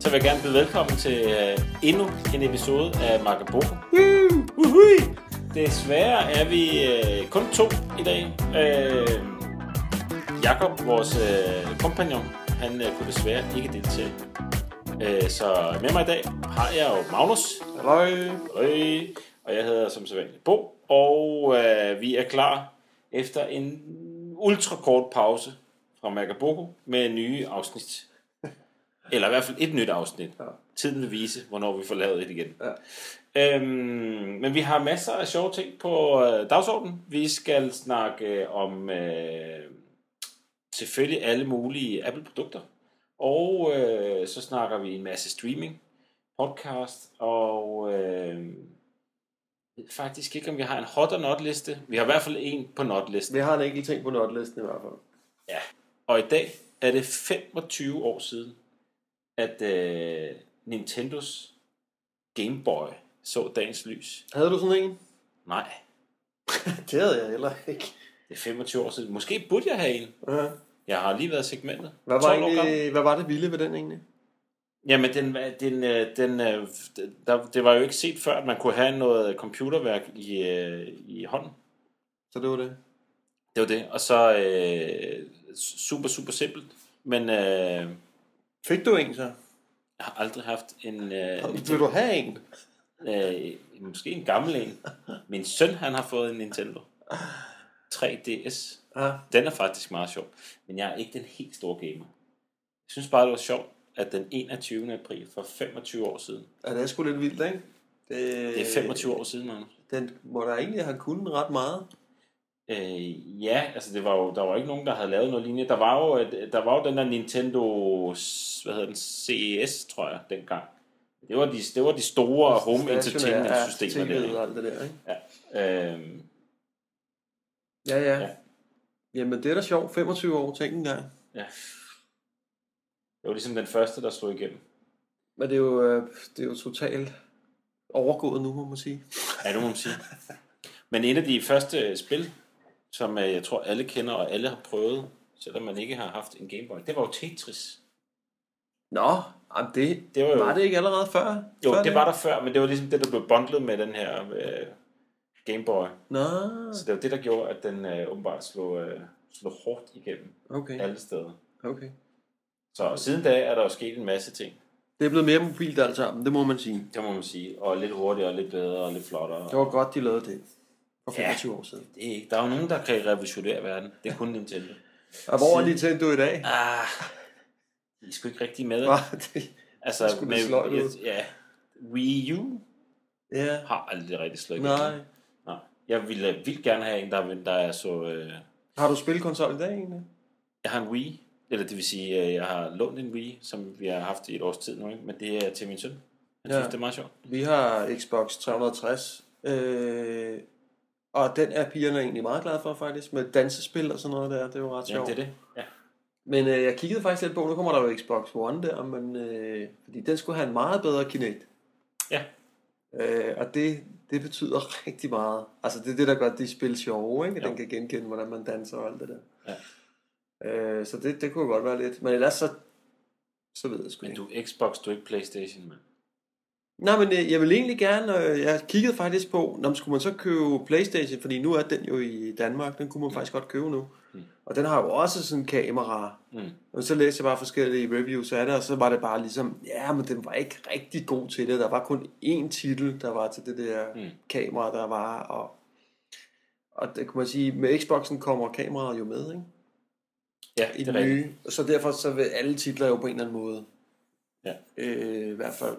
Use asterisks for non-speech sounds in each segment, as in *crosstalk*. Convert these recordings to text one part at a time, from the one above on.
så vil jeg gerne byde velkommen til uh, endnu en episode af Markaboko. Uhui. Desværre er vi uh, kun to i dag. Uh, Jakob, vores uh, kompagnon, han uh, kunne desværre ikke deltage. Uh, så med mig i dag har jeg jo Magnus. Halløj. Øj, og jeg hedder som sædvanligt Bo. Og uh, vi er klar efter en ultra kort pause fra Magaboko med nye afsnit. Eller i hvert fald et nyt afsnit. Ja. Tiden vil vise, hvornår vi får lavet et igen. Ja. Øhm, men vi har masser af sjove ting på øh, dagsordenen. Vi skal snakke om øh, selvfølgelig alle mulige Apple-produkter. Og øh, så snakker vi en masse streaming, podcast, og øh, faktisk ikke, om vi har en hot og not liste. Vi har i hvert fald en på not listen. Vi har en enkelt ting på notlisten i hvert fald. Ja. Og i dag er det 25 år siden, at øh, Nintendos Game Boy så dagens lys. Havde du sådan en? Nej, *laughs* det havde jeg heller ikke. det er 25 år siden. Måske burde jeg have en. Ja. Jeg har lige været segmentet. Hvad, var 12 år gammel. egentlig, hvad var det vilde ved den egentlig? Jamen, den, var- den, øh, den, øh, der, det var jo ikke set før, at man kunne have noget computerværk i, øh, i hånden. Så det var det. Det var det. Og så øh, super, super simpelt. Men øh, Fik du en så? jeg har aldrig haft en... Øh, Vil du have en? Øh, måske en gammel en. Min søn, han har fået en Nintendo 3DS. Ja. Den er faktisk meget sjov. Men jeg er ikke den helt store gamer. Jeg synes bare, det var sjovt, at den 21. april for 25 år siden. ja, det er sgu lidt vildt, ikke? Det, Det er 25 år siden, Magnus. Den må da egentlig have kunnet ret meget. Øh, ja, altså det var jo, der var ikke nogen, der havde lavet noget lignende. Der var jo, der var jo den der Nintendo, hvad hedder den, CES, tror jeg, dengang. Det var de, det var de store home entertainment systemer der. der. Og alt det der, ikke? Ja. Øhm, Ja, ja. Ja. ja. Jamen, det er da sjovt. 25 år, tænk en gang. ja. Det var ligesom den første, der slog igennem. Men det er jo, øh, det er jo totalt overgået nu, må man sige. Ja, det må man sige. Men en af de første spil, som øh, jeg tror alle kender og alle har prøvet, selvom man ikke har haft en Game Boy, det var jo Tetris. Nå, jamen det, Det var jo- var det ikke allerede før? Jo, før det var der før, men det var ligesom det, der blev bundlet med den her øh, Game Boy. Nå, Så det var det, der gjorde, at den øh, åbenbart slog, øh, slog hårdt igennem okay, alle steder. okay. Så siden da er der jo sket en masse ting, Det er blevet mere mobilt alt sammen, det må man sige. det må man sige. Og lidt hurtigere, lidt bedre og lidt flottere. Det var godt, de lavede det for Ja. 25 år siden. Det er ikke. Der er jo nogen, der kan revolutionere verden. Det er kun Nintendo. Og hvor er Nintendo i dag? Ah, de er sgu ikke rigtig med. Hva? *laughs* Det- Altså, Det skulle det sløjt ud. ja, Wii U Ja, har aldrig rigtig slået nej. igennem. Nej. Jeg ville vildt gerne have en, der, der er så... Øh, Har du spilkonsol i dag egentlig? jeg har en Wii, eller det vil sige, øh, jeg har lånt en Wii, som vi har haft i et års tid nu, ikke? men det er til min søn. Jeg Ja. synes, det er meget sjovt. Vi har Xbox 360, øh, og den er pigerne egentlig meget glade for faktisk, med dansespil og sådan noget der, det er jo ret Ja, sjovt. det er det. Ja. Men øh, jeg kiggede faktisk lidt på, nu kommer der jo Xbox One der, men, øh, fordi den skulle have en meget bedre Kinect. Ja. Øh, og det, det betyder *laughs* rigtig meget. Altså det er det, der gør de spil sjove, ikke? Jo. den kan genkende, hvordan man danser og alt det der. Ja. Øh, så det, det kunne godt være lidt. Men ellers så, så ved jeg sgu Men du er Xbox, du er ikke Playstation, mand. Nej, men øh, jeg vil egentlig gerne, øh, jeg kiggede faktisk på, når skulle man så købe Playstation, fordi nu er den jo i Danmark, den kunne man faktisk godt købe nu. Mm. Og den har jo også sådan en kamera. Mm. Og så læste jeg bare forskellige reviews af det, og så var det bare ligesom, ja, men den var ikke rigtig god til det. Der var kun én titel, der var til det der Mm. kamera, der var, og, og det kunne man sige, med Xboxen kommer kameraet jo med, ikke? Ja, I det er den rigtigt. nye. Så derfor så vil alle titler jo på en eller anden måde, Ja. øh, i hvert fald,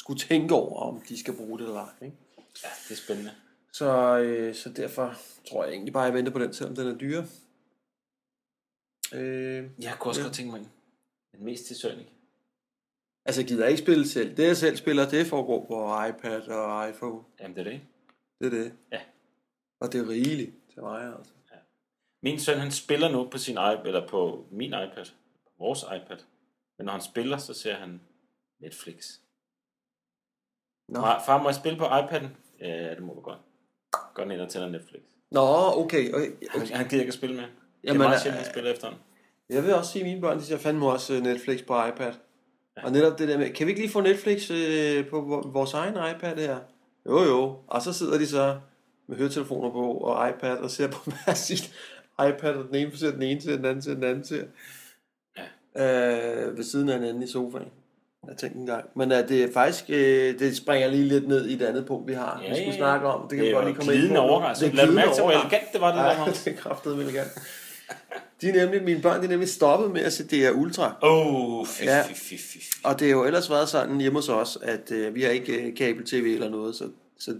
skulle tænke over, om de skal bruge det eller ej, ikke? Ja, det er spændende. Så, øh, så derfor tror jeg egentlig bare, at jeg venter på den, selvom den er dyre. Øh, Jeg kunne også Ja. godt tænke mig en. Den mest til Sonic. altså, jeg gider ikke spille selv. Det, jeg selv spiller, det foregår på iPad og iPhone. Jamen, det er det. Det er det. Ja. Og det er rigeligt til mig, altså. Min søn, han spiller nu på sin iPad, eller på min iPad, på vores iPad. Men når han spiller, så ser han Netflix. Nå, Far, far, må jeg spille på iPad'en? Ja, det må du godt. Gå ned og tænder Netflix. Nå okay. okay. Han, han gider ikke at spille med. Det er Jamen, meget øh, sjældent, han spiller efter ham. Jeg vil også sige, at mine børn, de ser fandme også øh, Netflix på iPad. Og netop det der med, kan vi ikke lige få Netflix øh, på vor- vores egen iPad her? Jo jo, og så sidder de så med høretelefoner på og iPad og ser *laughs* på hver sin iPad, og den ene ser den ene til, den anden til, den anden til. Ja. Øh, ved siden af hinanden i sofaen. Jeg tænkte en gang. Men at det er faktisk, øh, det springer lige lidt ned i et andet punkt, vi har. Ja, vi skulle snakke om. Det kan vi godt lige komme ind på. glidende. Så Det er lad du glidende mærke til, hvor elegant det var, det Ja, der, Magnus. *laughs* det er kraftedeme elegant. De er nemlig, mine børn de er nemlig stoppet med at se DR Ultra. Åh, oh, fy, Ja. fy, fy, fy. Og det har jo ellers været sådan hjemme hos os, at øh, vi har ikke øh, kabel-tv eller noget, så, så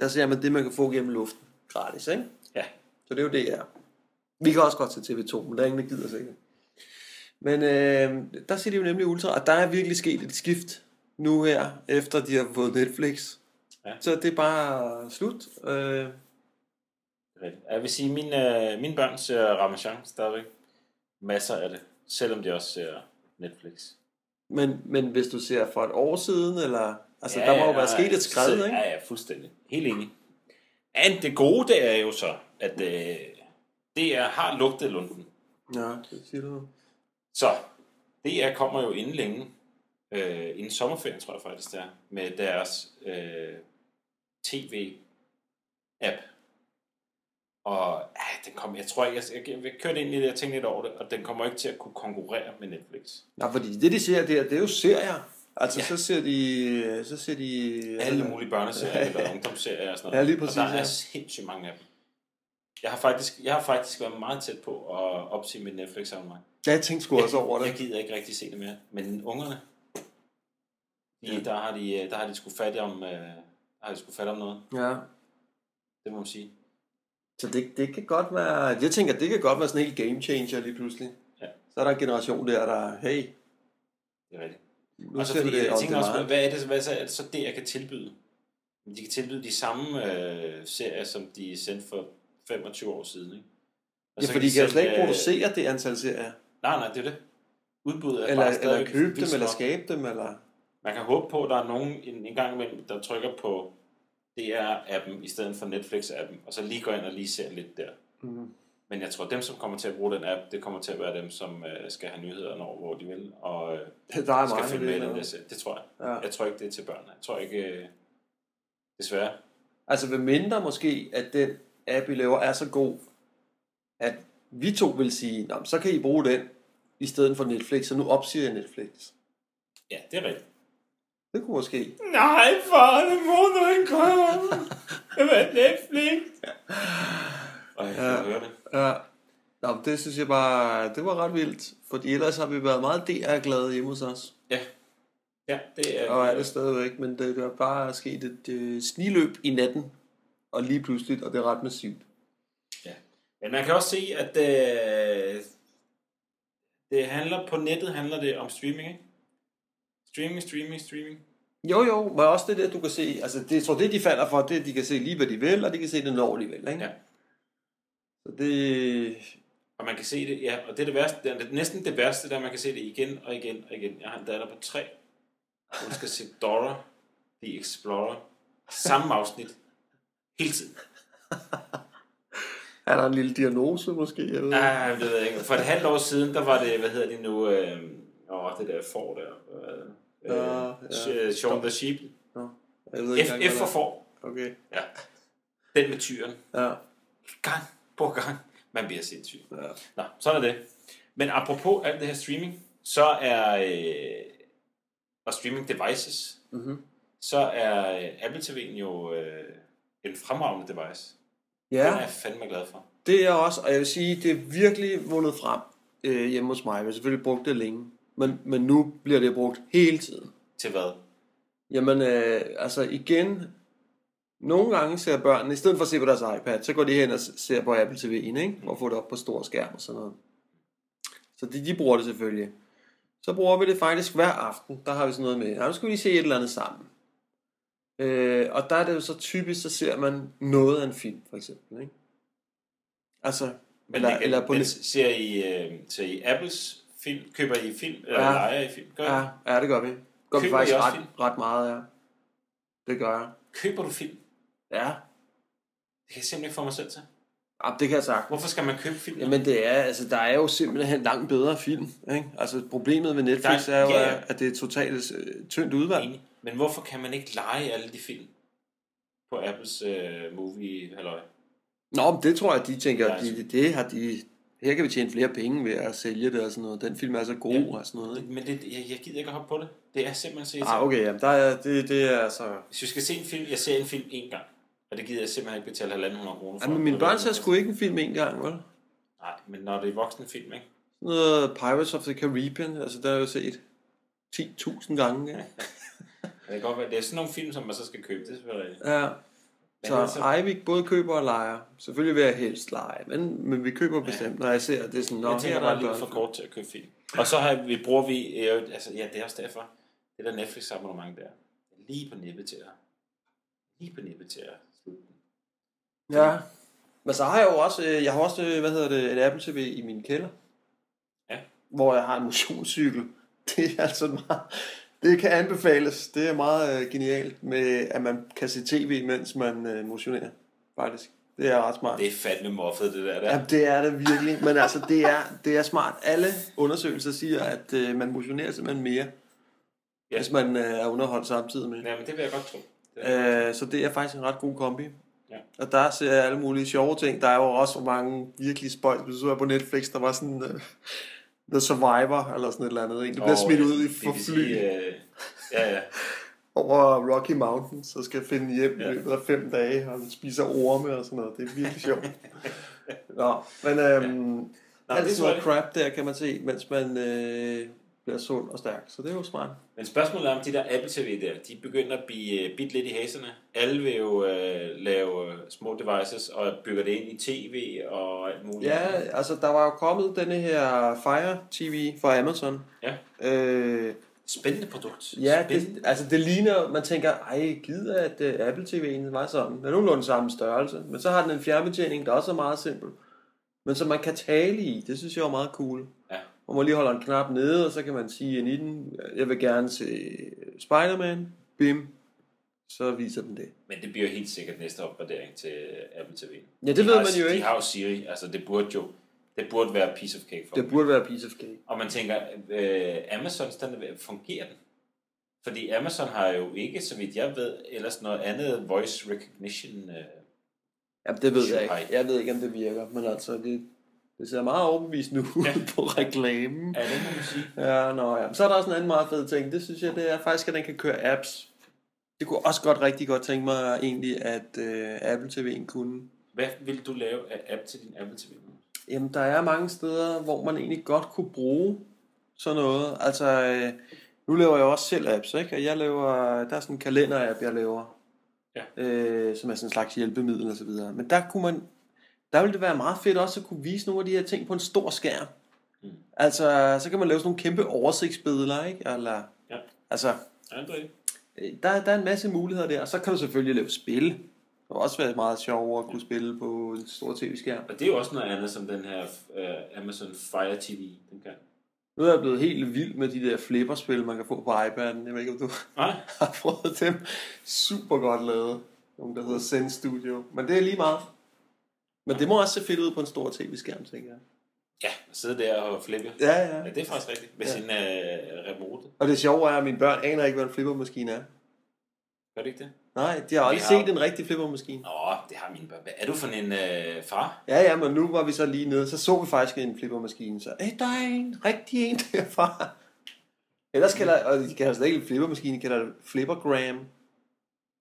der ser man det, man kan få gennem luften gratis, ikke? Ja. Så det er jo det, er. Vi kan også godt til TV2, men der er ingen, der gider sig ikke. Men øh, der ser de jo nemlig Ultra, og der er virkelig sket et skift nu her, efter de har fået Netflix. Ja. Så det er bare slut. Øh. Jeg vil sige, mine, øh, mine børn ser Ramachan stadigvæk. Masser af det. Selvom de også ser Netflix. men, men hvis du ser for et år siden, eller... Altså, der må jo være sket et skred, ikke? Ja, ja, fuldstændig. Helt enig. Men det gode, det er jo så, at øh, DR har lugtet lunden. Ja, det siger du. Så, DR kommer jo inden længe, øh, inden sommerferien, tror jeg faktisk det er, med deres øh, tv-app. Og ja, den kommer, jeg tror ikke, jeg, jeg, jeg kørte ind i det, jeg tænkte lidt over det, og den kommer ikke til at kunne konkurrere med Netflix. Nej, fordi det, de ser der, det er jo serier. Altså, ja. så ser de... Så ser de Alle mulige børneserier *laughs* eller ungdomsserier og sådan noget. Ja, lige præcis, Og der er ja. sindssygt mange af dem. Jeg har faktisk, jeg har faktisk været meget tæt på at opsige mit Netflix abonnement. Ja, jeg tænkte sgu også over Jeg det. gider ikke rigtig se det mere. Men ungerne, de, Ja. der, har de, der har de sgu fat om, øh, der har de sgu fat om noget. Ja. Det må man sige. Så det, det kan godt være... Jeg tænker, det kan godt være sådan en helt game changer lige pludselig. Ja. Så er der en generation der, der... Hey, Det er rigtigt. nu Og så fordi, det jeg tænker også, hvad er det, hvad så, er det så det, jeg kan tilbyde? De kan tilbyde de samme øh, serier, som de sendte for 25 år siden. Ikke? Og Ja, for de kan jo slet ikke øh, producere det antal serier. Nej, nej, det er det. Udbuddet er Eller, bare eller stadigvæk købe dem, eller skabe dem, eller... Man kan håbe på, at der er nogen en, en gang imellem, der trykker på DR-appen i stedet for Netflix-appen, og så lige går ind og lige ser lidt der. Mm. Men jeg tror, dem, som kommer til at bruge den app, det kommer til at være dem, som øh, skal have nyhederne over, hvor de vil, og øh, *laughs* Der er skal følge med i det, den der der. serie. Det tror jeg. Ja. Jeg tror ikke, det er til børn. Jeg tror ikke, øh, desværre. Altså, ved mindre måske, at den app, I laver, er så god, at vi to vil sige, Nå, så kan I bruge den, i stedet for Netflix, så nu opsiger jeg Netflix. Ja, det er rigtigt. Det kunne måske. Nej, far, det må du ikke gøre. Det var Netflix. Og jeg kan Ja. høre det. Ja. Nå, men det synes jeg bare, det var ret vildt. Fordi ellers har vi været meget DR-glade hjemme hos os. Ja. Ja, det er... Og er det stadigvæk, men det, det er bare sket et øh, sniløb i natten. Og lige pludselig, og det er ret massivt. Men man kan også se, at øh, det handler på nettet handler det om streaming, ikke? Streaming, streaming, streaming. Jo, jo, men også det der, du kan se, altså det, jeg tror, det de falder for, det er, at de kan se lige, hvad de vil, og de kan se det, når de vil, ikke? Ja. Så det, Og man kan se det, ja, og det er det værste, det er næsten det værste, der er, man kan se det igen og igen og igen. Jeg har en datter på tre. Hun skal se Dora the Explorer. Samme afsnit. Hele tiden. *laughs* er der en lille diagnose måske, jeg ved. Ah, det ved jeg ikke. For et halvt år siden, der var det, hvad hedder det nu, øh, åh, det der får der. Øh, Ja, øh, ja. Shaun the Sheep. Jeg ved ikke F, engang, F for får. Okay. Ja. Den med tyren. Ja. Gang på gang. Man bliver sindssyg. ja. Nå, sådan er det. Men apropos alt det her streaming, så er, øh, og streaming devices, Mm-hmm. så er øh, Apple TV'en jo øh, en fremragende device. Den er Ja, jeg fandme glad for. det er jeg også, og jeg vil sige, det er virkelig vundet frem øh, hjemme hos mig. Jeg har selvfølgelig brugt det længe, men, men nu bliver det brugt hele tiden. Til hvad? Jamen, øh, altså igen, nogle gange ser børnene, i stedet for at se på deres iPad, så går de hen og ser på Apple TV'en, ikke? Og får det op på stor skærm og sådan noget. Så de, de bruger det selvfølgelig. Så bruger vi det faktisk hver aften. Der har vi sådan noget med, ja, nu skal vi lige se et eller andet sammen. Øh, og der er det jo så typisk, så ser man noget af en film, for eksempel, ikke? Altså, Men eller, det eller på men ser I, øh, ser I Apples film? Køber I film? Eller Ja. leger I film? Gør I? Ja, ja, det gør vi. Gør vi Køber I faktisk ret, film? ret meget, ja. Det gør jeg. Køber du film? Ja, Det kan jeg simpelthen ikke få mig selv til. Ja, det kan jeg sagt. Hvorfor skal man købe film? Jamen det er, altså der er jo simpelthen langt bedre film, ikke? Altså problemet ved Netflix Der er, jo, ja, ja. at det er totalt øh, tyndt udvalg. Enig. Men hvorfor kan man ikke lege alle de film på Apples øh, movie halløj? Nå, men det tror jeg, de tænker, Ja, ja, de, det har de, her kan vi tjene flere penge ved at sælge det og sådan noget. Den film er så god Ja. og sådan noget, ikke? Men det, jeg, jeg gider ikke at hoppe på det. Det er simpelthen så Ah, okay, jamen, der er, det, det er altså... Hvis vi skal se en film, jeg ser en film én gang. Og det gider jeg simpelthen ikke betale 1.500 kroner for. Jamen, mine børn ser sgu ikke en film en gang, vel? Nej, men når det er voksne film, ikke? Sådan noget Pirates of the Caribbean, altså der har jeg jo set 10.000 gange, ikke? *laughs* Det kan godt være, det er sådan nogle film, som man så skal købe. Det er selvfølgelig. Ja. Men altså- Så Ejvik både køber og leger. Selvfølgelig vil jeg helst lege, men, men vi køber bestemt, når jeg ser, det er sådan, Jeg tænker er bare lige for kort til at købe film. Og så har vi, bruger vi, øh, altså ja, det er også derfor, det der Netflix abonnement der, lige på nippet til at, lige på nippet til den. Ja. Men så har jeg jo også, øh, jeg har også, øh, hvad hedder det, et Apple TV i min kælder. Ja. Hvor jeg har en motionscykel. *laughs* Det er altså meget, det kan anbefales. Det er meget øh, genialt med, at man kan se tv, mens man øh, motionerer. Faktisk. Det er ret smart. Det er fandme moffet, det der. der. Ja, det er det virkelig. Men altså, det er, det er smart. Alle undersøgelser siger, at øh, man motionerer simpelthen mere, Ja. hvis man øh, er underholdt samtidig med. Ja, men det vil jeg godt tro. Det Øh, så det er faktisk en ret god kombi. Ja. Og der ser jeg alle mulige sjove ting. Der er jo også mange virkelig spøjs. Hvis du så er på Netflix, der var sådan uh, The Survivor, eller sådan et eller andet. Du bliver smidt ud i for fly øh, ja, ja. over Rocky Mountains, og skal finde hjem i Ja. løbet af fem dage, og spiser orme og sådan noget. Det er virkelig sjovt. *laughs* Nå, men øhm, Nej, alt det sådan noget crap der kan man se, mens man øh, bliver sund og stærk. Så det er jo smart. Men spørgsmålet er, om de der Apple TV der, de begynder at blive øh, bitte lidt i haserne. Alle vil jo øh, lave øh, små devices og bygger det ind i tv og alt muligt. Ja, altså der var jo kommet denne her Fire TV fra Amazon. Ja. Øh, Spændende produkt. ja, Spændende. det, altså det ligner, man tænker, ej, gider at uh, Apple TV'en var sådan. Den er nogenlunde samme størrelse, men så har den en fjernbetjening, der også er meget simpel. Men som man kan tale i, det synes jeg er meget cool. Hvor man lige holder en knap nede, og så kan man sige ind i den, jeg vil gerne se Spider-Man, bim, så viser den det. Men det bliver helt sikkert næste opgradering til Apple TV. Ja, det De ved har, man jo De ikke. har jo Siri, altså det burde jo det burde være piece of cake for Det dem. burde være piece of cake. Og man tænker, øh, er, ved- fungerer den? Fordi Amazon har jo ikke, så vidt jeg ved, ellers noget andet voice recognition. Øh, Jamen, det ved jeg ikke. Jeg ved ikke, om det virker, men altså, det, det ser meget overbevisende ud Ja. på reklamen. ja, det må man sige. Ja, nå ja. Så er der også en anden meget fed ting. Det synes jeg, det er faktisk, at den kan køre apps. Det kunne også godt rigtig godt tænke mig egentlig, at øh, Apple TV'en kunne. Hvad vil du lave af app til din Apple TV? Jamen, der er mange steder, hvor man egentlig godt kunne bruge sådan noget. Altså, øh, nu laver jeg også selv apps, ikke? Og jeg laver, der er sådan en kalender-app, jeg laver. Ja. Øh, som er sådan en slags hjælpemiddel og så videre. Men der kunne man, der ville det være meget fedt også at kunne vise nogle af de her ting på en stor skærm. Mm. Altså, så kan man lave sådan nogle kæmpe oversigtsbilleder, ikke? Eller, Ja. altså, Ja, rigtigt. øh, der, der er en masse muligheder der. Og så kan du selvfølgelig lave spil. Det har også været meget sjovere at kunne spille på en stor tv-skærm. Og det er jo også noget andet, som den her uh, Amazon Fire TV, den kan. Nu er jeg blevet helt vild med de der flipperspil, man kan få på iPad'en. Jeg ved ikke, om du Nej, *laughs* har prøvet dem. Super godt lavet. Nogle, der hedder Zen Studio. Men det er lige meget. Men det må også se fedt ud på en stor tv-skærm, tænker jeg. ja, at sidde der og flippe. Ja, ja. Ja, det er faktisk rigtigt. Med Ja. sin uh, remote. Og det sjove er, at mine børn aner ikke, hvad en flippermaskine er. Gør det ikke det? Nej, de har aldrig har- set en rigtig flippermaskine. Nå, det har mine børn. Hvad er du for en uh, far? Ja, ja, men nu var vi så lige nede, så så vi faktisk en flippermaskine. Så, hey, der er en rigtig en *laughs* derfra. Ellers kalder, og de kalder slet ikke en flippermaskine, de kalder det flippergram.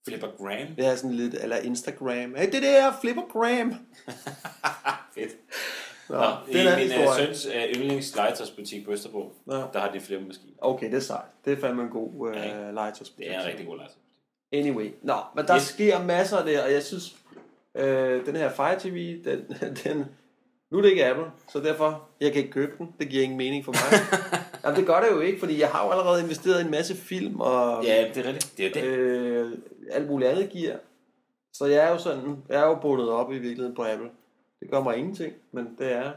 Flipper Graham. Det er sådan lidt, eller Instagram. Hey, det der flippergram. *laughs* Fedt. Nå, Nå, det er I min uh, søns uh, yndlings legetøjsbutik på Østerbro, Nå. der har de flippermaskine. Okay, det er sejt. Det er fandme en god uh, Ja, legetøjsbutik. Det er en rigtig god legetøjsbutik. Anyway, nå, men der Yes. sker masser der, og jeg synes, øh, den her Fire TV, den, *laughs* den, nu er det ikke Apple, så derfor, jeg kan ikke købe den. Det giver ingen mening for mig. *laughs* Jamen, det gør det jo ikke, fordi jeg har jo allerede investeret i en masse film og Ja, det er rigtigt. Det er det. øh, alt muligt andet gear. Så jeg er jo sådan, jeg er jo bundet op i virkeligheden på Apple. Det gør mig ingenting, men det er,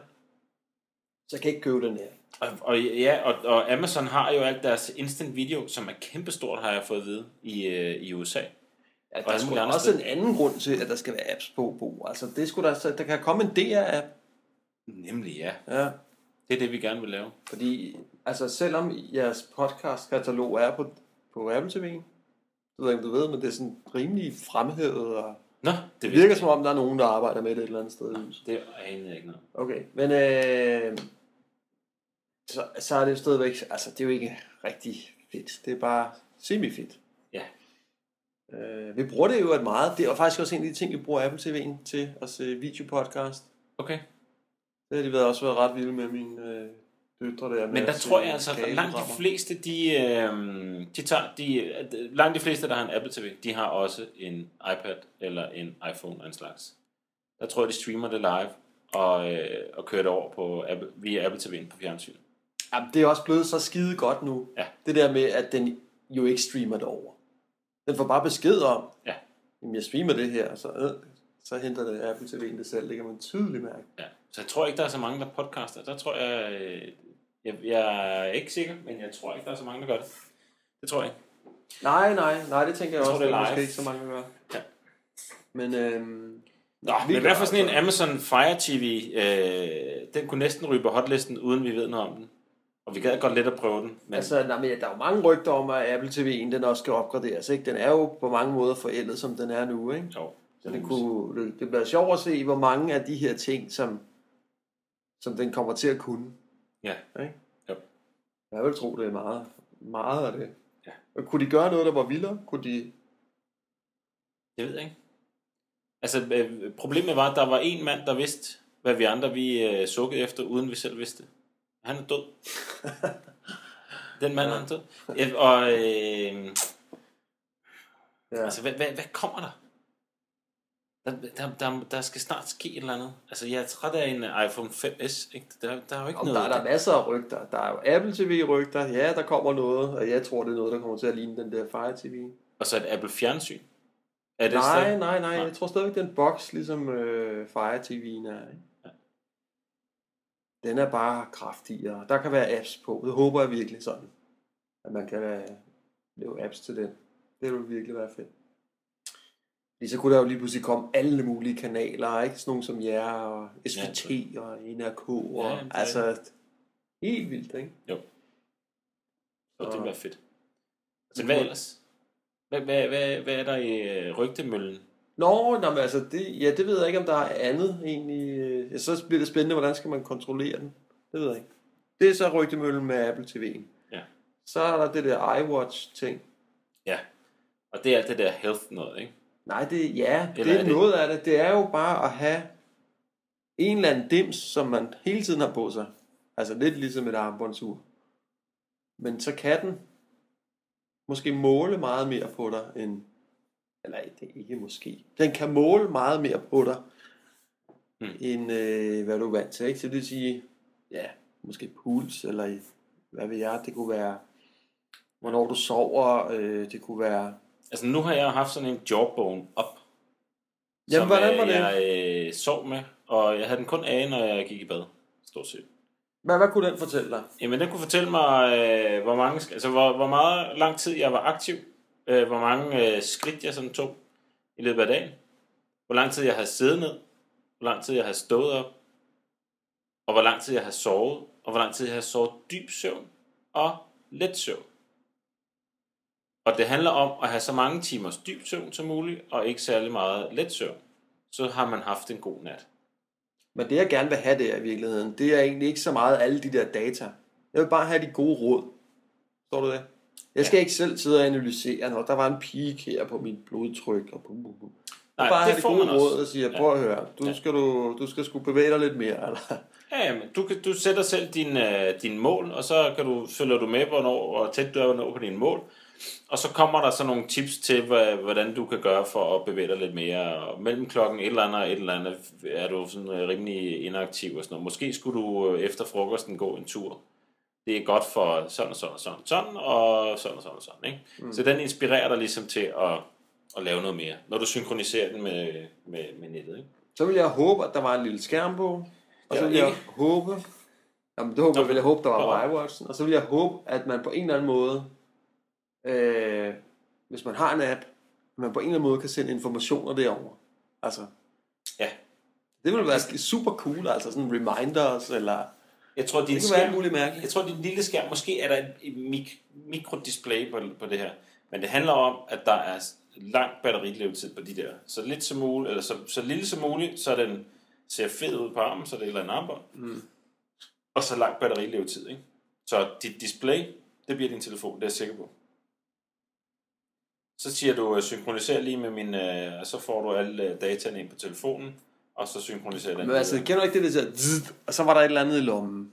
så jeg kan ikke købe den her. Og, og, ja, og, og Amazon har jo alt deres instant video, som er kæmpestort, har jeg fået at vide, i, øh, i USA. Ja, der Og er også en anden grund til, at der skal være apps på, Bo. Altså, det skulle der, så der kan komme en DR-app. Nemlig ja. Ja. Det er det, vi gerne vil lave. Fordi, altså, selvom jeres podcast-katalog er på, på Apple TV'en, ved jeg ikke, om du ved, men det er sådan rimelig fremhævet, og Nå, det det virker som om, der er nogen, der arbejder med det et eller andet sted. huset. Det aner jeg ikke noget. Okay, men øh, så, så er det jo stadigvæk, altså det er jo ikke rigtig fedt, det er bare semi-fedt. Ja. Øh, vi bruger det jo et meget, det er faktisk også en af de ting, vi bruger Apple TV'en til at se videopodcast. Okay. Det har de været også været ret vilde med mine øh, døtre der. Men der tror jeg altså, at langt de fleste, de, øh, de tager, de, øh, langt de fleste, der har en Apple TV, de har også en iPad eller en iPhone af en slags. Der tror jeg, de streamer det live og, øh, og kører det over på Apple, via Apple TV'en på fjernsyn. Jamen, det er også blevet så skide godt nu. Ja. Det der med, at den jo ikke streamer det over. Den får bare besked om, Ja. jamen jeg streamer det her, så, øh, så henter det Apple TV'en det selv. Det kan man tydeligt mærke. Ja. Så jeg tror ikke, der er så mange, der podcaster. Der tror jeg, øh, jeg, jeg er ikke sikker, men jeg tror ikke, der er så mange, der gør det. Det tror jeg ikke. Nej, nej, nej, det tænker jeg, Jeg også, tror, det er måske ikke så mange, der gør. Ja. Men, øhm, Nå, vi men hvad for sådan en altså- Amazon Fire TV, øh, den kunne næsten ryge på hotlisten, uden vi ved noget om den. Og vi gad godt lidt at prøve den. Men altså, nej, men der er jo mange rygter om, at Apple TV'en den også skal opgraderes. Ikke? Den er jo på mange måder forældet, som den er nu. Ikke? jo, Så det, kunne, det, det bliver sjovt at se, hvor mange af de her ting, som, som den kommer til at kunne. Ja. Ikke? Jo. Jeg vil tro, det er meget, meget af det. Ja. Og kunne de gøre noget, der var vildere? Kunne de... Det ved jeg ikke. Altså, øh, problemet var, at der var en mand, der vidste, hvad vi andre vi øh, sukkede efter, uden vi selv vidste. Han er død. *laughs* Den mand, han er død. Ja, og øh, Ja. altså, hvad, hvad, hvad kommer der? Der, der, der? der skal snart ske et eller andet. Altså, jeg er træt af en iPhone 5S. Ikke? Der, der er jo ikke Om noget. der er der masser af rygter. Der er jo Apple TV-rygter. Ja, der kommer noget. Og jeg tror, det er noget, der kommer til at ligne den der Fire TV. Og så et Apple fjernsyn. Er det Nej, stadig- nej, nej. Nej. Jeg tror stadigvæk, den boks, ligesom øh, Fire TV'en er. Ikke? Ja. Den er bare kraftigere. Der kan være apps på. Det håber jeg virkelig sådan. At man kan øh, lave apps til den. Det ville virkelig være fedt. Fordi så kunne der jo lige pludselig komme alle mulige kanaler, ikke? Sådan nogle som jer, og SVT og NRK, og Ja, er altså helt vildt, ikke? Og det Så- vil være fedt. Altså, Men hvad ellers? Hvad, hvad, hvad, hvad er der i øh, rygtemøllen? Nå, nå men altså, det, ja, det ved jeg ikke, om der er andet egentlig. øh, Ja, så bliver det spændende, hvordan skal man kontrollere den? Det ved jeg ikke. Det er så rygtemøllen med Apple TV'en. Ja. Så er der det der iWatch-ting. Og det er alt det der health noget, ikke? Nej, det, ja, det er, er det- noget af det. Det er jo bare at have en eller anden dims, som man hele tiden har på sig. Altså lidt ligesom et armbåndsur. Men så kan den måske måle meget mere på dig end... Eller det er ikke måske. Den kan måle meget mere på dig, Mm. end øh, hvad du er vant til. Ikke? Så det vil sige, ja, måske puls, eller hvad ved jeg, det kunne være, hvornår du sover, øh, det kunne være... Altså nu har jeg haft sådan en jawbone op. Jamen, hvordan var øh, det? Jeg øh, sov med, og jeg havde den kun af, når jeg gik i bad. Stort set. Hvad, hvad kunne den fortælle dig? Jamen, den kunne fortælle mig, øh, hvor, mange, altså, hvor, hvor meget lang tid jeg var aktiv. Øh, hvor mange øh, skridt jeg sådan tog i løbet af dagen. Hvor lang tid jeg havde siddet ned. Hvor lang tid jeg havde stået op. Og hvor lang tid jeg havde sovet. Og hvor lang tid jeg havde sovet dyb søvn og let søvn. Og det handler om at have så mange timers dyb søvn som muligt, og ikke særlig meget let søvn. Så har man haft en god nat. Men det jeg gerne vil have der i virkeligheden, det er egentlig ikke så meget alle de der data. Jeg vil bare have de gode råd. Står du det? Jeg skal ja. ikke selv sidde og analysere, når der var en peak her på mit blodtryk. Og bum, bum, bum. Nej, bare det får man råd og siger, prøv at høre, du, Ja. skal, du, du skal sgu bevæge dig lidt mere. Eller? Ja, jamen, du, kan, du sætter selv dine øh, din mål, og så kan du, følger du med, hvornår, hvor tæt du er nå på dine mål. Og så kommer der så nogle tips til, hvordan du kan gøre for at bevæge dig lidt mere. Og mellem klokken et eller andet og et eller andet er du sådan øh, rimelig inaktiv og sådan noget. Måske skulle du øh, efter frokosten gå en tur. Det er godt for sådan og sådan og sådan, sådan og sådan og sådan og sådan. Ikke? Mm. Så den inspirerer dig ligesom til at, at lave noget mere, når du synkroniserer den med, med, med nettet. Ikke? Så vil jeg håbe, at der var en lille skærm på. Og så vil jeg håbe, jamen det håber, Nå, vil jeg håbe, der var iWatchen. Og så vil jeg håbe, at man på en eller anden måde, øh, hvis man har en app, man på en eller anden måde kan sende informationer derover. Altså, Ja. det ville være super cool, altså sådan reminders, eller Jeg tror, din det skærm, muligt mærkeligt. jeg tror, din lille skærm, måske er der et, mik- mikrodisplay på, på det her. Men det handler om, at der er lang batterilevetid på de der. Så lidt som muligt, eller så, så lille som muligt, så den ser fed ud på armen, så det er eller andet armbånd. Mm. Og så lang batterilevetid, ikke? Så dit display, det bliver din telefon, det er jeg sikker på. Så siger du, øh, synkroniser lige med min, øh, og så får du alle øh, dataene ind på telefonen, og så synkroniserer den. Men altså, kender du ikke det, der siger, og så var der et eller andet i lommen.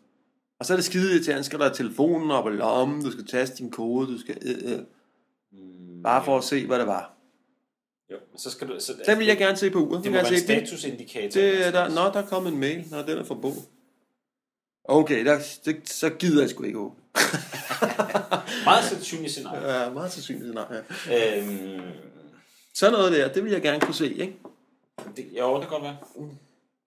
Og så er det skide irriterende, skal der telefonen op i lommen, du skal taste din kode, du skal, øh, øh, Mm, bare for at se, hvad det var. Jo, men så skal du... Så, Den vil jeg gerne se på uret. Det må være en statusindikator. det, er der, nå, der er kommet en mail. Nå, den er fra Bo. Okay, der, det, så gider jeg sgu ikke åbne. *laughs* Meget sandsynligt scenarie. Ja, meget sandsynligt. Ja. Øhm, Sådan noget der, det vil jeg gerne kunne se, ikke? det, jo, det kan godt være.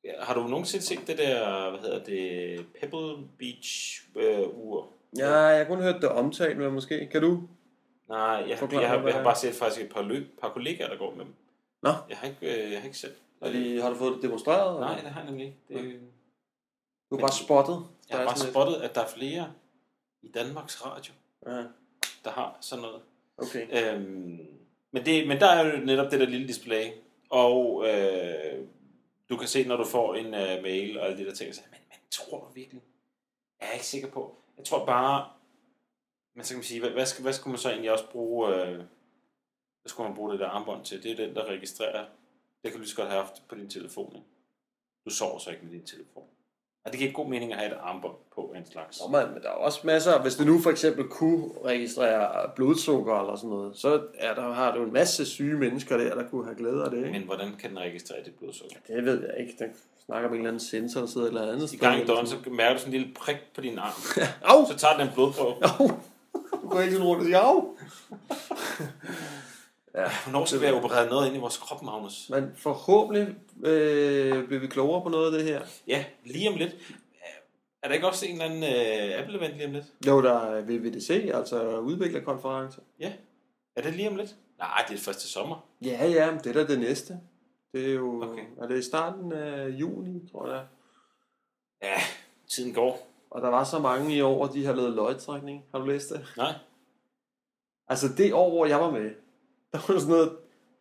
Ja, Har du nogensinde set det der, hvad hedder det, Pebble Beach øh, ur? Ja, jeg har kun hørt det omtalt, men måske. Kan du? Nej, jeg, Forklar jeg, har, jeg har bare set faktisk et par, løb, par kollegaer, der går med dem. Nå, Jeg har ikke, øh, jeg har ikke set. er de, har du fået det demonstreret? Nej, eller? det har jeg nemlig ikke. Det, Du har bare spottet? jeg Der har bare spottet, at der er flere i Danmarks Radio, Ja, der har sådan noget. okay. Øhm, men, det, men der er jo netop det der lille display, og øh, du kan se, når du får en øh, mail og alle de der ting, så, men, men tror du virkelig? Jeg er ikke sikker på. Jeg tror bare, men så kan man sige, hvad, hvad, skal, hvad skulle man så egentlig også bruge, øh, hvad skulle man bruge det der armbånd til? Det er den, der registrerer. Det kan du lige så godt have haft på din telefon. Ikke? Du sover så ikke med din telefon. Og det giver god mening at have et armbånd på en slags. Nå, man, men der er også masser, hvis du nu for eksempel kunne registrere blodsukker eller sådan noget, så er der, har du en masse syge mennesker der, der kunne have glæde af det, ikke? Men hvordan kan den registrere dit blodsukker? Det ved jeg ikke. Den snakker om en eller anden sensor, der sidder et eller andet I gang i døgn, så mærker du sådan en lille prik på din arm. *laughs* Au! Så tager den en blodprøve. Au! Du går ikke sådan rundt og siger, au! Hvornår skal vi have opereret noget ind i vores krop, Magnus? Men forhåbentlig øh, bliver vi klogere på noget af det her. Ja, lige om lidt. Er der ikke også en eller anden øh, Apple-event lige om lidt? Jo, der er VVDC, altså udviklerkonference. Ja. Er det lige om lidt? Nej, det er først til sommer. Ja, ja, men det er da det næste. Det er jo, Okay. er det i starten af juni, tror jeg. Ja, tiden går. Og der var så mange i år, de har lavet løgtrækning. Har du læst det? Nej. Altså det år, hvor jeg var med, der var sådan noget,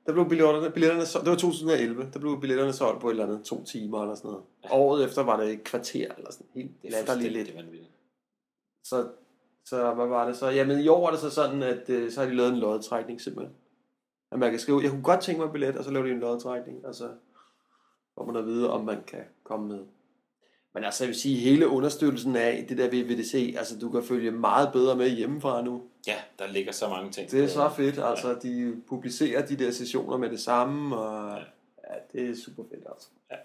der blev billetterne, billetterne solgt, det var 2011, der blev billetterne solgt på et eller andet to timer eller sådan noget. Ja. Året efter var det et kvarter eller sådan helt Det er fuldstændig lidt. vanvittigt. Så, så hvad var det så? Jamen i år er det så sådan, at øh, så har de lavet en lodtrækning simpelthen. At man kan skrive, jeg kunne godt tænke mig en billet, og så laver de en lodtrækning, og så får man at vide, om man kan komme med. Men altså, jeg vil sige, hele understøttelsen af det der VVDC, altså du kan følge meget bedre med hjemmefra nu. Ja, der ligger så mange ting. Det er så fedt, altså de publicerer de der sessioner med det samme, og ja, det er super fedt altså. Ja.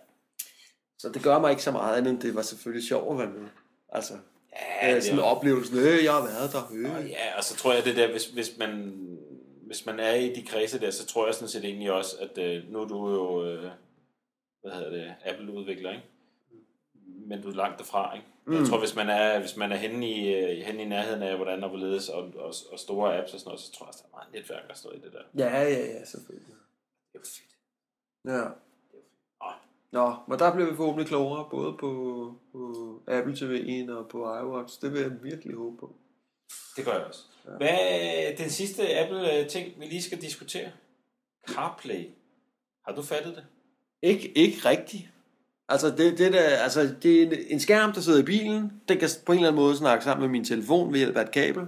Så det gør mig ikke så meget andet, end det var selvfølgelig sjovt at være med. Altså, Ja, ja, det sådan er, oplevelsen, øh, jeg har været der, øh. og ja, og så tror jeg det der, hvis, hvis man hvis man er i de kredse der, så tror jeg sådan set egentlig også, at øh, nu er du jo, øh, hvad hedder det, Apple-udvikler, ikke? Men du er langt derfra, ikke? Mm. Jeg tror, hvis man er, hvis man er henne i, øh, henne i nærheden af, hvordan og hvorledes, og, og, og store apps og sådan noget, så tror jeg, at der er meget netværk, der står i det der. Ja, ja, ja, selvfølgelig. Det er jo fedt. Ja. Nå, Nå, men der blev vi forhåbentlig klogere, både på, på Apple TV'en og på iWatch. Det vil jeg virkelig håbe på. det gør jeg også. Hvad er den sidste Apple-ting, vi lige skal diskutere? CarPlay. Har du fattet det? Ikke, ikke rigtigt. Altså, det, det, der, altså, det er en, en skærm, der sidder i bilen. Den kan på en eller anden måde snakke sammen med min telefon ved hjælp af et kabel.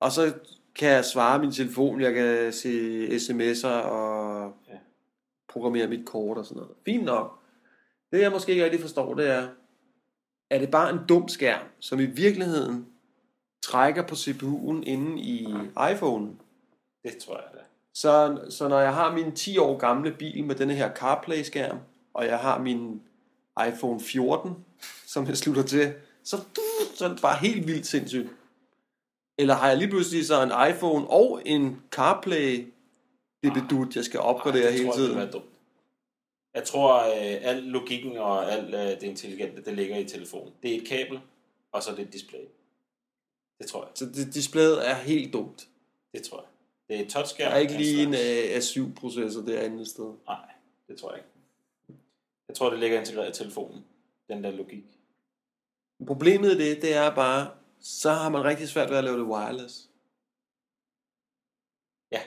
Og så kan jeg svare min telefon, jeg kan se sms'er og Ja. programmere mit kort og sådan noget. Fint nok. Det jeg måske ikke rigtig forstår, det er, er det bare en dum skærm, som i virkeligheden trækker på CPU'en inde i iPhone'en? Det tror jeg da. Så, så når jeg har min 10 år gamle bil med denne her CarPlay-skærm, og jeg har min iPhone 14, som jeg slutter til, så, så er det bare helt vildt sindssygt. Eller har jeg lige pludselig så en iPhone og en CarPlay det jeg skal opgradere Ej, det hele jeg, tiden. Dumt. Jeg tror, øh, al logikken og alt øh, det intelligente, det ligger i telefonen. Det er et kabel, og så er det et display. Det tror jeg. Så det, displayet er helt dumt. Det tror jeg. Det er et touchskærm. Der er ikke lige en slags. øh, A7-processor derinde et sted. Nej, det tror jeg ikke. Jeg tror, det ligger integreret i telefonen. Den der logik. Problemet i det, det er bare, så har man rigtig svært ved at lave det wireless. Ja.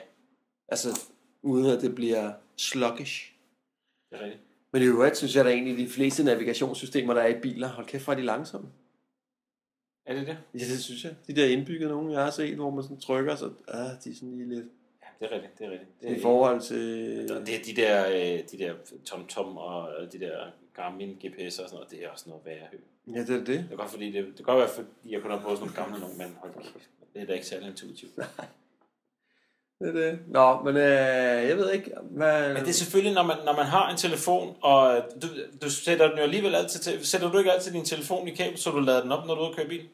Altså, uden at det bliver sluggish. Det er rigtigt. Men i øvrigt synes jeg, at egentlig de fleste navigationssystemer, der er i biler, hold kæft, hvor er de langsomme. Er det det? Ja, det synes jeg. De der indbyggede nogen, jeg har set, hvor man sådan trykker, så ah, de er sådan lige lidt... Det er rigtigt. Det er rigtigt. Det I er, forhold til... det er de der, øh, de der TomTom og de der Garmin GPS og sådan noget. Det er også noget værre hø. Ja, det er det. Det er godt, fordi det, det kan godt være, fordi jeg kun har prøvet sådan nogle gamle nogle, men hold det er da ikke særlig intuitivt. Det er det. Nå, men øh, jeg ved ikke, hvad... Men det er selvfølgelig, når man, når man har en telefon, og du, du sætter den jo alligevel altid til, sætter du ikke altid din telefon i kabel, så du lader den op, når du er ude køre bil?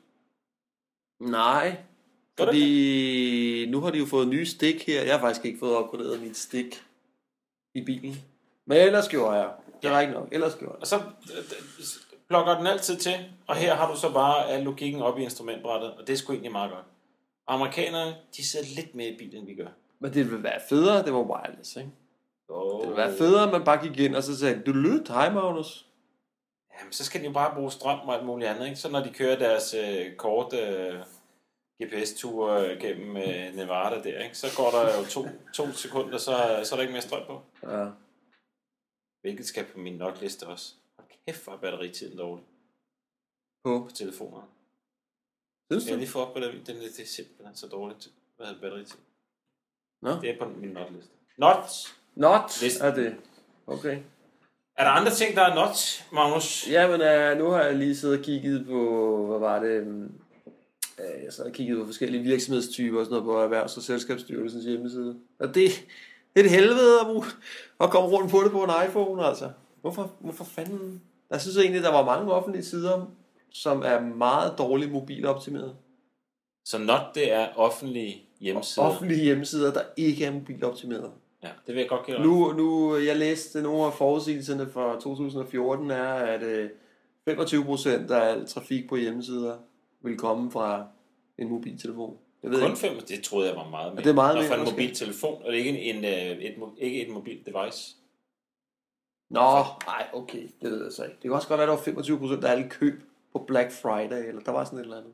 Nej, fordi nu har de jo fået nye stik her. Jeg har faktisk ikke fået opgraderet mit stik i bilen. Men ellers gjorde jeg. Det er ikke nok. Ellers gjorde jeg. Og så plukker den altid til, og her har du så bare al logikken op i instrumentbrættet, og det er sgu egentlig meget godt. Og amerikanerne, de sidder lidt mere i bilen, end vi gør. Men det ville være federe, det var wireless, ikke? Oh. Det ville være federe, at man bare gik ind og så sagde, du lyt, hej Magnus. Jamen, så skal de jo bare bruge strøm og alt muligt andet, ikke? Så når de kører deres øh, kort øh, GPS-ture gennem øh, Nevada der, ikke? Så går der jo to, to sekunder, så, så er der ikke mere strøm på. Ja. Hvilket skal på min notliste også. Hold kæft, hvor er batteritiden dårlig På. på telefonerne. Synes Skal jeg du? lige få op på det? Den, det er simpelthen så dårligt. Hvad hedder batteritid? Nå. Det er på min notliste. Not! Not Listen. er det. Okay. Er der andre ting, der er not, Magnus? Jamen, øh, nu har jeg lige siddet og kigget på, hvad var det, øhm, øh, jeg sad og kigget på forskellige virksomhedstyper og sådan noget på Erhvervs- og Selskabsstyrelsens hjemmeside. Og det, det er et helvede at, bruge, at komme rundt på det på en iPhone, altså. Hvorfor, hvorfor fanden? Jeg synes egentlig, der var mange offentlige sider, som er meget dårligt mobiloptimeret. Så not, det er offentlige hjemmesider. Offentlige hjemmesider, der ikke er mobiloptimeret. Ja, det vil jeg godt dig. Nu, nu, jeg læste nogle af forudsigelserne for 2014 er, at øh, 25% af al trafik på hjemmesider vil komme fra en mobiltelefon. Jeg ved Kun ikke. det troede jeg var meget mere. det er meget mere, for en måske. mobiltelefon, og det er ikke en, en, øh, et, ikke et mobilt device. Nå, nej, okay, det ved jeg så ikke. Det kan også godt være, at der var 25% af alle køb på Black Friday, eller der var sådan et eller andet.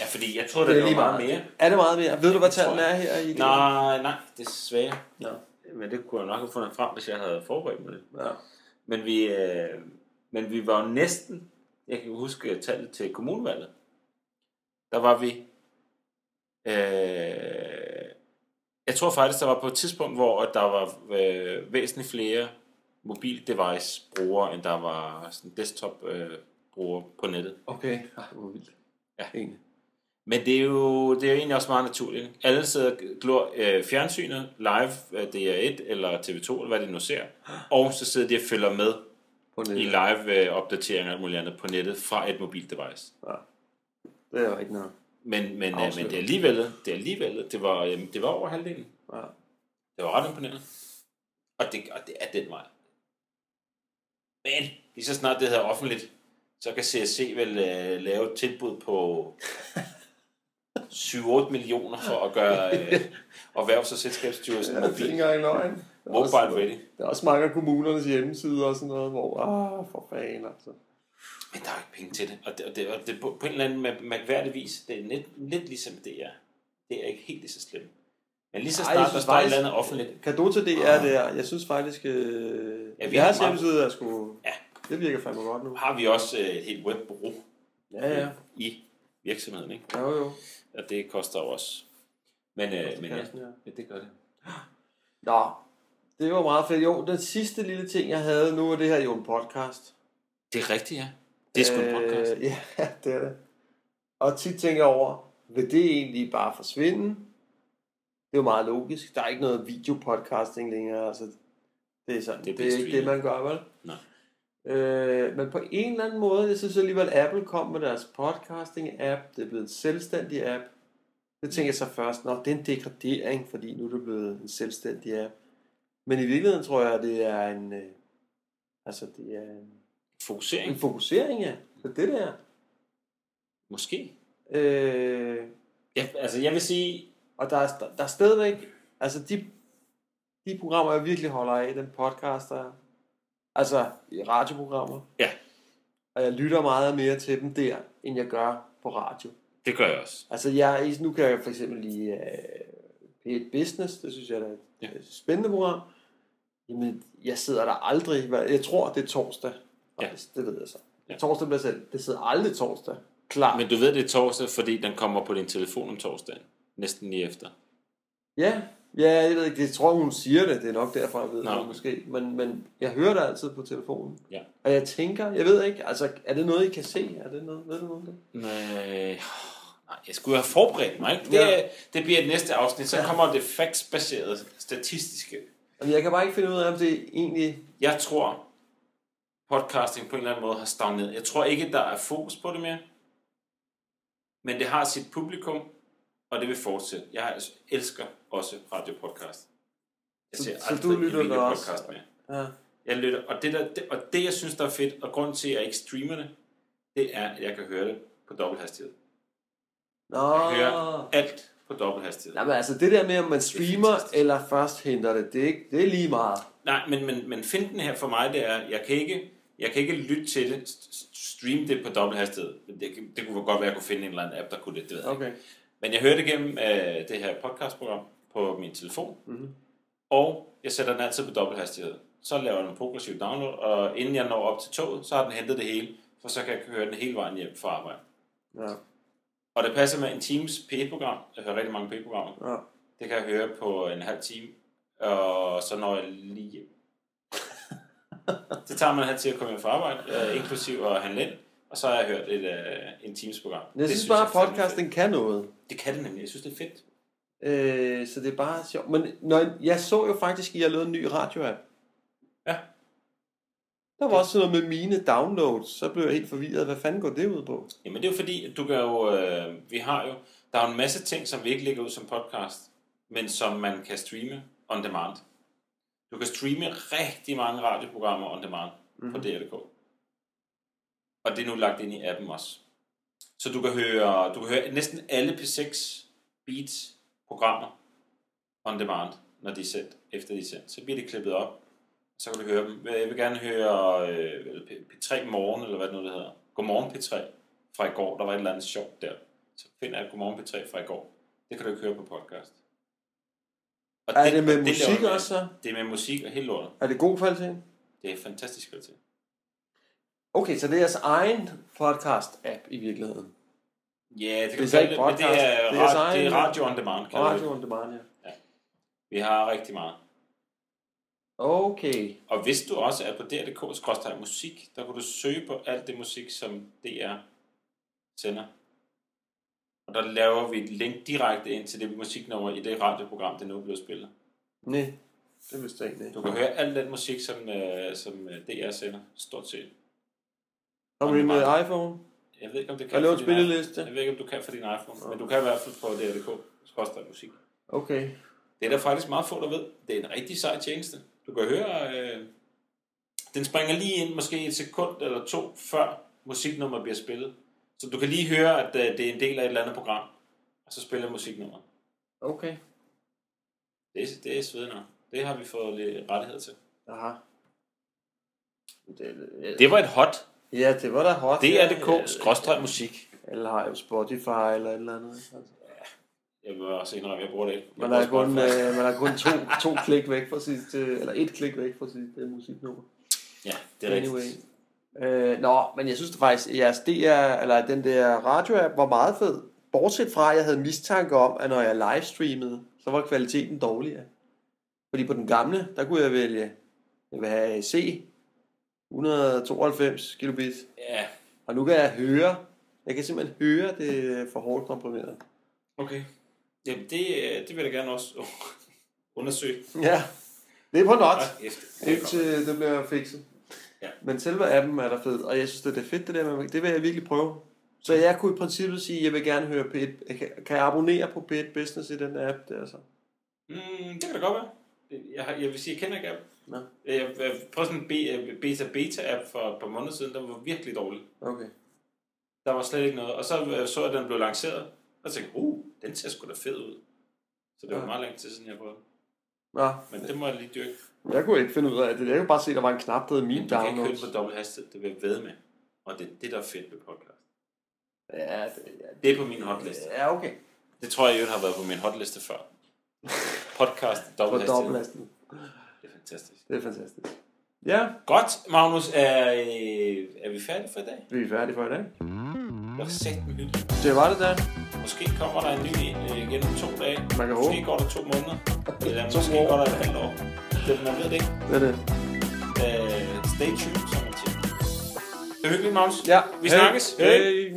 Ja, fordi jeg troede, det, det var meget mere. Er det meget mere? Ved du, hvad Det tallene er her i Nej, nej, desværre. Nå. Men det kunne jeg nok have fundet frem, hvis jeg havde forberedt mig det. Ja. Men vi, øh, men vi var jo næsten, jeg kan huske tallet til kommunevalget, der var vi, øh, jeg tror faktisk, der var på et tidspunkt, hvor der var øh, væsentligt flere mobil-device brugere, end der var sådan desktop øh, brugere på nettet. Okay, det var vildt. Ja. Egentlig. Men det er jo, det er jo egentlig også meget naturligt. Alle sidder glor øh, fjernsynet, live, øh, DR1 eller TV2, eller hvad de nu ser, og så sidder de og følger med På i nettet. live øh, opdateringer og alt muligt andet på nettet fra et mobildevice. Ja. Det er ikke noget. Men, men, øh, men det er alligevel, det er alligevel, det var, øh, det var over halvdelen. Ja. Det var ret imponerende. Og det, og det er den vej. Men lige så snart det hedder offentligt, så kan CSC vel øh, lave et tilbud på *laughs* 7-8 millioner for at gøre øh, erhvervs- og selskabsstyrelsen Ja, det er ikke mobil, løgn. Er mobile ready. Der er også mange af kommunernes hjemmesider og sådan noget, hvor, ah, for fanden altså. Men der er jo ikke penge til det. Og det, og det, og det på, på en eller anden mær- mærkværdig vis, det er lidt, lidt ligesom det er. Det er ikke helt lige så slemt. Men lige så snart der står et eller andet offentligt, Kado til det er der. Jeg synes faktisk, øh, Ja, ja, vi har jeres meget- hjemmeside er sgu... Ja. Det virker fandme godt nu. har vi også øh, et helt webbureau Ja, ja. i virksomheden. Ikke? Jo, jo. Og det koster jo også. Men, øh, men ja, Kassen, ja. ja, det gør det. Nå, det var meget fedt. Jo, den sidste lille ting, jeg havde nu, er det her jo en podcast. Det er rigtigt, ja. Det er sgu en podcast. Øh, *laughs* ja, det er det. Og tit tænker jeg over, vil det egentlig bare forsvinde? Det er jo meget logisk. Der er ikke noget videopodcasting længere. Altså, det er sådan. Det er Det, er ikke det, man gør, vel? Nej. Øh, men på en eller anden måde, jeg synes alligevel, Apple kom med deres podcasting-app. Det er blevet en selvstændig app. Det tænker jeg så først, nå, det er en degradering, fordi nu er det blevet en selvstændig app. Men i virkeligheden tror jeg, at det er en, øh, altså det er en, Fokusering, en fokusering, ja. Så det der. måske. Øh, Ja, altså jeg vil sige, Og der er, der er stadigvæk, altså de, de programmer, jeg virkelig holder af, den podcast, der er, altså radioprogrammer. Ja. Og jeg lytter meget mere til dem der, end jeg gør på radio. Det gør jeg også. Altså jeg, nu kan jeg for eksempel lige uh, P1 Business, det synes jeg er et Ja. spændende program. Jamen, jeg sidder der aldrig, jeg tror det er torsdag, Ja. faktisk, det ved jeg så. Ja. Torsdag bliver selv, det sidder aldrig torsdag. Klar. Men du ved, det er torsdag, fordi den kommer på din telefon om torsdagen. Næsten lige efter. Ja, ja, jeg ved ikke, jeg tror hun siger det, det er nok derfor, jeg ved Nå. det måske. Men, men jeg hører det altid på telefonen. Ja. Og jeg tænker, jeg ved ikke, altså er det noget, I kan se? Er det noget, ved du noget om det? Nej, nej, jeg skulle have forberedt mig. Ikke? Det, Ja. det bliver et næste afsnit. Så Ja. kommer det factsbaserede, statistiske. Jeg kan bare ikke finde ud af, om det egentlig... Jeg tror, podcasting på en eller anden måde har stagneret. Jeg tror ikke, der er fokus på det mere. Men det har sit publikum, og det vil fortsætte. Jeg elsker også radiopodcast. Jeg Så- ser så aldrig du en lytter videopodcast også? mere. Ja. Jeg lytter, og det, der, det, og det, jeg synes, der er fedt, og grund til, at jeg ikke streamer det, det er, at jeg kan høre det på dobbelthastighed. Nå. Jeg hører alt på dobbelthastighed. Nej, men altså det der med, om man streamer eller først henter det, det er, ikke, det er lige meget. Nej, men, men, men finten her for mig, det er, jeg kan ikke, jeg kan ikke lytte til det, st- st- streame det på dobbelthastighed. Det, kan- det kunne godt være, at jeg kunne finde en eller anden app, der kunne det, det ved jeg ikke. Okay. Men jeg hører det gennem øh, det her podcastprogram på min telefon, Mhm. og jeg sætter den altid på dobbelthastighed. Så laver den en progressiv download, og inden jeg når op til toget, så har den hentet det hele, for så kan jeg høre den hele vejen hjem fra arbejde. Ja. Og det passer med en times P1-program. Jeg hører rigtig mange P1-programmer. ja. Det kan jeg høre på en halv time, og så når jeg lige. Det tager en halv time at komme hjem fra arbejde, øh, inklusiv at handle ind, og så har jeg hørt et, øh, en times program. Men jeg Det synes bare, at jeg podcasting kan noget. Det kan det nemlig. Jeg synes, det er fedt. Øh, så det er bare sjovt. Men når, jeg så jo faktisk, at I har lavet en ny radio-app. Ja. Der var også sådan noget med mine downloads. Så blev jeg helt forvirret. Hvad fanden går det ud på? Jamen det er jo fordi, at du kan jo, øh, vi har jo, der er jo en masse ting, som vi ikke lægger ud som podcast, men som man kan streame on demand. Du kan streame rigtig mange radioprogrammer on demand mm-hmm. på DR.dk. Og det er nu lagt ind i appen også. Så du kan høre, du kan høre næsten alle P6 Beats programmer on demand, når de er sendt, efter de er sendt. Så bliver de klippet op, så kan du høre dem. Jeg vil gerne høre øh, P- P3 Morgen, eller hvad det nu det hedder. Godmorgen P3 fra i går. Der var et eller andet sjovt der. Så finder jeg Godmorgen P3 fra i går. Det kan du ikke høre på podcast. Og Er det med og musik jeg. også så? Det er med musik og helt lortet. Er det god kvalitet? Det er fantastisk kvalitet. Okay, så det er jeres egen podcast-app i virkeligheden. Ja, det kan Det er ikke det, men det podcast. er, Det er ra- det er radio on demand. det. Radio on demand, ja. Vi har rigtig meget. Okay. Og hvis du også er på dr.dk musik, der kan du søge på alt det musik, som DR sender. Og der laver vi et link direkte ind til det musiknummer i det radioprogram, det nu bliver spillet. Nej, det vidste jeg ikke. Du kan høre al den musik, som, øh, som øh, DR sender, stort set. Kommer du med iPhone? Jeg ved ikke, om det kan lavet en spilleliste? Jeg ved ikke, om du kan for din iPhone, men du kan i hvert fald på dr.dk musik. Okay. Det er der faktisk meget få, der ved. Det er en rigtig sej tjeneste. Du kan høre, øh, den springer lige ind måske et sekund eller to, før musiknummeret bliver spillet. Så du kan lige høre, at øh, det er en del af et eller andet program, og så spiller musiknummeret. Okay. Det, er- det er svedende. Det har vi fået lidt rettighed til. Aha. Det, Det var et hot. ja, det var da hot. DR.dk, skråstreg musik. Eller har jo Spotify eller et eller andet. Altså. Jeg vil også indrømme, jeg bruger det ikke. Jeg Man er kun, øh, man er kun to, to klik væk fra sit, øh, eller et klik væk fra sit øh, musiknummer. Ja, det er Anyway. rigtigt. Øh, nå, men jeg synes det faktisk, at jeres DR, eller den der radio var meget fed. Bortset fra, at jeg havde mistanke om, at når jeg livestreamede, så var kvaliteten dårligere. Fordi på den gamle, der kunne jeg vælge, jeg vil have C, 192 kilobit. Ja, Og nu kan jeg høre, jeg kan simpelthen høre, det er for hårdt komprimeret. okay. Jamen, det, øh, det vil jeg gerne også *laughs* undersøge. Ja, det er på not. Ah, efter. Indtil det bliver fikset. Ja. Men selve appen er der fed, og jeg synes, det er fedt det der med, det vil jeg virkelig prøve. Så jeg kunne i princippet sige, at jeg vil gerne høre P1, kan, kan jeg abonnere på P1 Business i den app der så? Mm, det kan da godt være. Jeg, har, jeg vil sige, jeg kender ikke app. Nå. Jeg, jeg prøvede sådan en be- beta-beta-app for et par måneder siden, der var virkelig dårlig. Okay. Der var slet ikke noget. Og så øh, så jeg, at den blev lanceret, og tænkte, uh, den ser sgu da fed ud. Så det var Ja. meget længe til siden, jeg prøvede. Nå, Men det må jeg lige dyrke. Jeg kunne ikke finde ud af det. Jeg kunne bare se, at der var en knap, der hed Men Min du kan ikke Downloads. køre på dobbelt hastighed, det vil jeg ved med. Og det er det, der er fedt ved podcast. Ja, det, ja, Det er på min hotliste. ja, okay. Det tror jeg øvrigt har været på min hotliste før. Podcast, *laughs* dobbelt dobbelt hastighed. hastighed. Det er fantastisk. Det er fantastisk. Ja, Godt, Magnus. Er, er vi færdige for i dag? vi er færdige for i dag. Det var sæt med hyggeligt. Det var det der. Måske kommer der en ny en øh, igen om to dage. Man kan Måske håbe. går der to måneder. *laughs* Eller måske år. går der et halvt år. Det, man ved det ikke. Det er det. Øh, stay tuned, som man siger. Det er hyggeligt, Magnus. Ja. Vi Hej. snakkes. Hej.